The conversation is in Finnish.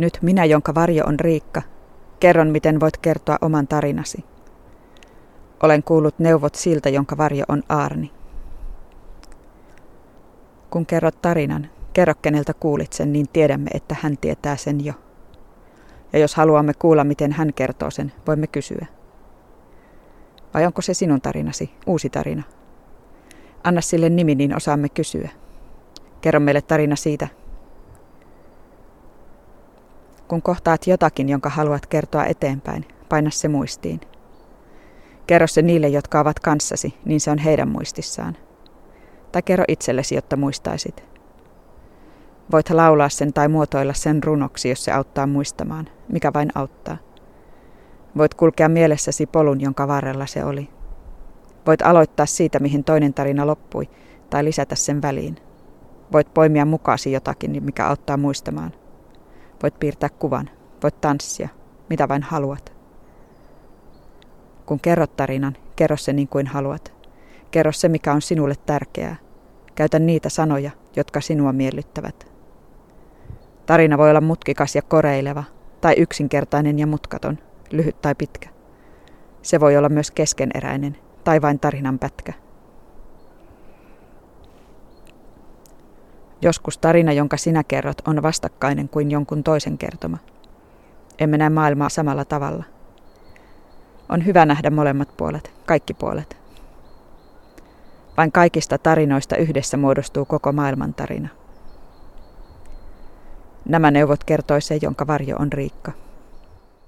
Nyt minä, jonka varjo on Riikka, kerron, miten voit kertoa oman tarinasi. Olen kuullut neuvot siltä, jonka varjo on Aarni. Kun kerrot tarinan, kerro keneltä kuulit sen, niin tiedämme, että hän tietää sen jo. Ja jos haluamme kuulla, miten hän kertoo sen, voimme kysyä. Vai onko se sinun tarinasi, uusi tarina? Anna sille nimi, niin osaamme kysyä. Kerro meille tarina siitä. Kun kohtaat jotakin, jonka haluat kertoa eteenpäin, paina se muistiin. Kerro se niille, jotka ovat kanssasi, niin se on heidän muistissaan. Tai kerro itsellesi, jotta muistaisit. Voit laulaa sen tai muotoilla sen runoksi, jos se auttaa muistamaan, mikä vain auttaa. Voit kulkea mielessäsi polun, jonka varrella se oli. Voit aloittaa siitä, mihin toinen tarina loppui, tai lisätä sen väliin. Voit poimia mukaasi jotakin, mikä auttaa muistamaan. Voit piirtää kuvan. Voit tanssia. Mitä vain haluat. Kun kerrot tarinan, kerro se niin kuin haluat. Kerro se, mikä on sinulle tärkeää. Käytä niitä sanoja, jotka sinua miellyttävät. Tarina voi olla mutkikas ja koreileva, tai yksinkertainen ja mutkaton, lyhyt tai pitkä. Se voi olla myös keskeneräinen, tai vain tarinan pätkä. Joskus tarina, jonka sinä kerrot, on vastakkainen kuin jonkun toisen kertoma. Emme näe maailmaa samalla tavalla. On hyvä nähdä molemmat puolet, kaikki puolet. Vain kaikista tarinoista yhdessä muodostuu koko maailman tarina. Nämä neuvot kertoi se, jonka varjo on Riikka.